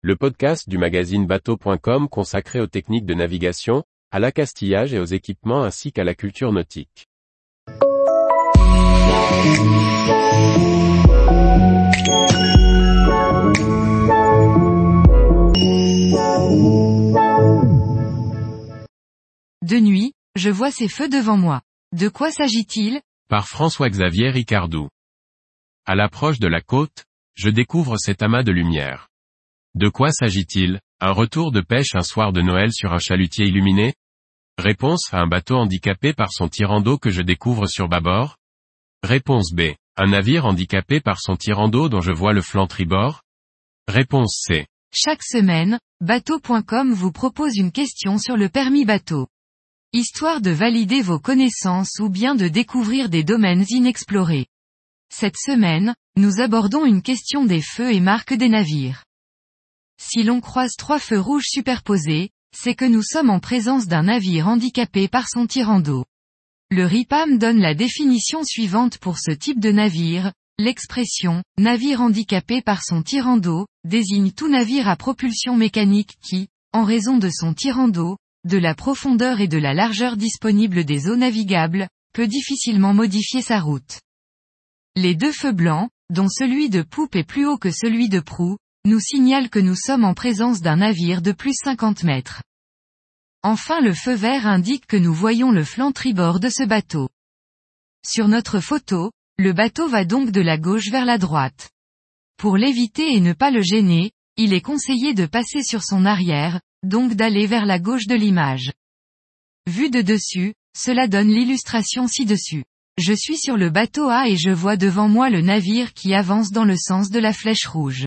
le podcast du magazine bateau.com consacré aux techniques de navigation, à l'accastillage et aux équipements ainsi qu'à la culture nautique. De nuit, je vois ces feux devant moi. De quoi s'agit-il? Par François-Xavier Ricardou. À l'approche de la côte, je découvre cet amas de lumière. De quoi s'agit-il? Un retour de pêche un soir de Noël sur un chalutier illuminé? Réponse à un bateau handicapé par son tirant d'eau que je découvre sur bâbord Réponse B. Un navire handicapé par son tirant d'eau dont je vois le flanc tribord Réponse C. Chaque semaine, bateau.com vous propose une question sur le permis bateau. Histoire de valider vos connaissances ou bien de découvrir des domaines inexplorés. Cette semaine, nous abordons une question des feux et marques des navires. Si l'on croise trois feux rouges superposés, c'est que nous sommes en présence d'un navire handicapé par son tirant d'eau. Le RIPAM donne la définition suivante pour ce type de navire, l'expression « navire handicapé par son tirant d'eau » désigne tout navire à propulsion mécanique qui, en raison de son tirant d'eau, de la profondeur et de la largeur disponible des eaux navigables, peut difficilement modifier sa route. Les deux feux blancs, dont celui de poupe est plus haut que celui de proue, nous signalent que nous sommes en présence d'un navire de plus 50 mètres. Enfin le feu vert indique que nous voyons le flanc tribord de ce bateau. Sur notre photo, le bateau va donc de la gauche vers la droite. Pour l'éviter et ne pas le gêner, il est conseillé de passer sur son arrière, donc d'aller vers la gauche de l'image. Vu de dessus, cela donne l'illustration ci-dessus. Je suis sur le bateau A et je vois devant moi le navire qui avance dans le sens de la flèche rouge.